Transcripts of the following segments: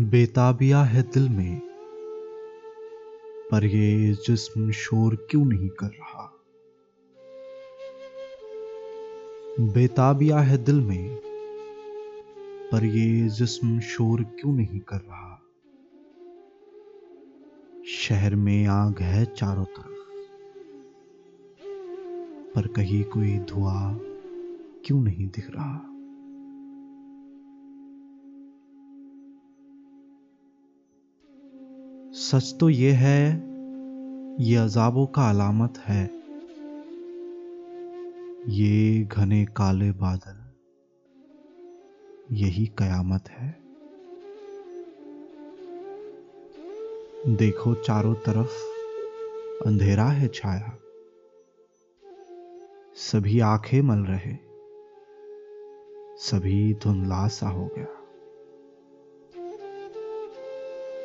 बेताबिया है दिल में। पर ये जिस्म शोर क्यों नहीं कर रहा? बेताबिया है दिल में। पर ये जिस्म शोर क्यों नहीं कर रहा? शहर में आग है चारों तरफ़। पर कहीं कोई धुआँ क्यों नहीं दिख रहा? सच तो ये है, ये अजाबों का अलामत है। ये घने काले बादल, यही कयामत है। देखो चारों तरफ़, अंधेरा है छाया। सभी आँखें मल रहे, सभी धुंधला सा हो गया।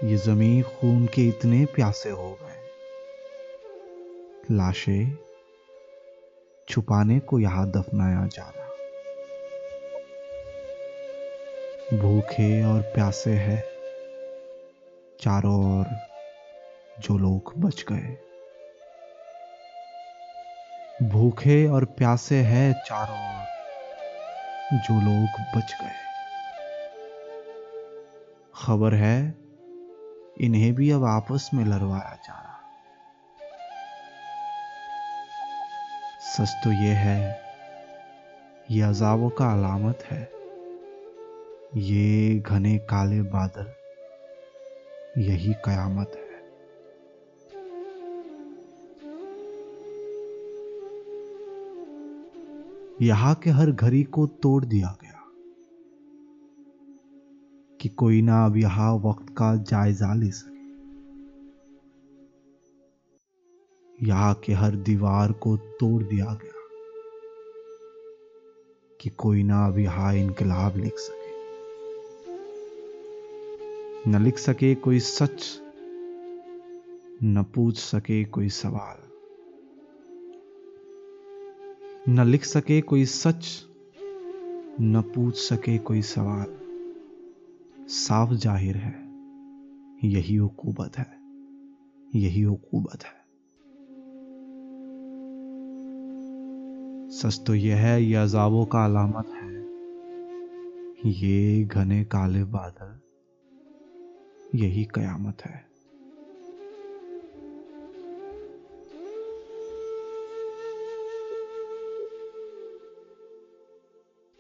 ये ज़मीन खून के इतने प्यासे हो गए। लाशें छुपाने को यहाँ दफनाया जा रहा भूखे और प्यासे हैं। चारों ओर जो लोग बच गए। भूखे और प्यासे हैं चारों ओर जो लोग बच गए। खबर है इन्हें भी अब आपस में लड़वाया जा रहा। सच तो यह है, ये अजाबों का अलामत है। ये घने काले बादल, यही कयामत है। यहाँ के हर घड़ी को तोड़ दिया गया। कि कोई ना अब यहाँ वक्त का जायजा ले सके। यहाँ के हर दीवार को तोड़ दिया गया कि कोई ना अब यहाँ इनकलाब लिख सके। न लिख सके कोई सच, न पूछ सके कोई सवाल। न लिख सके कोई सच, न पूछ सके कोई सवाल। साफ़ ज़ाहिर है, यही हुकूमत है, यही हुकूमत है। सच तो यह है यह अजाबों का अलामत है। ये घने काले बादल, यही कयामत है।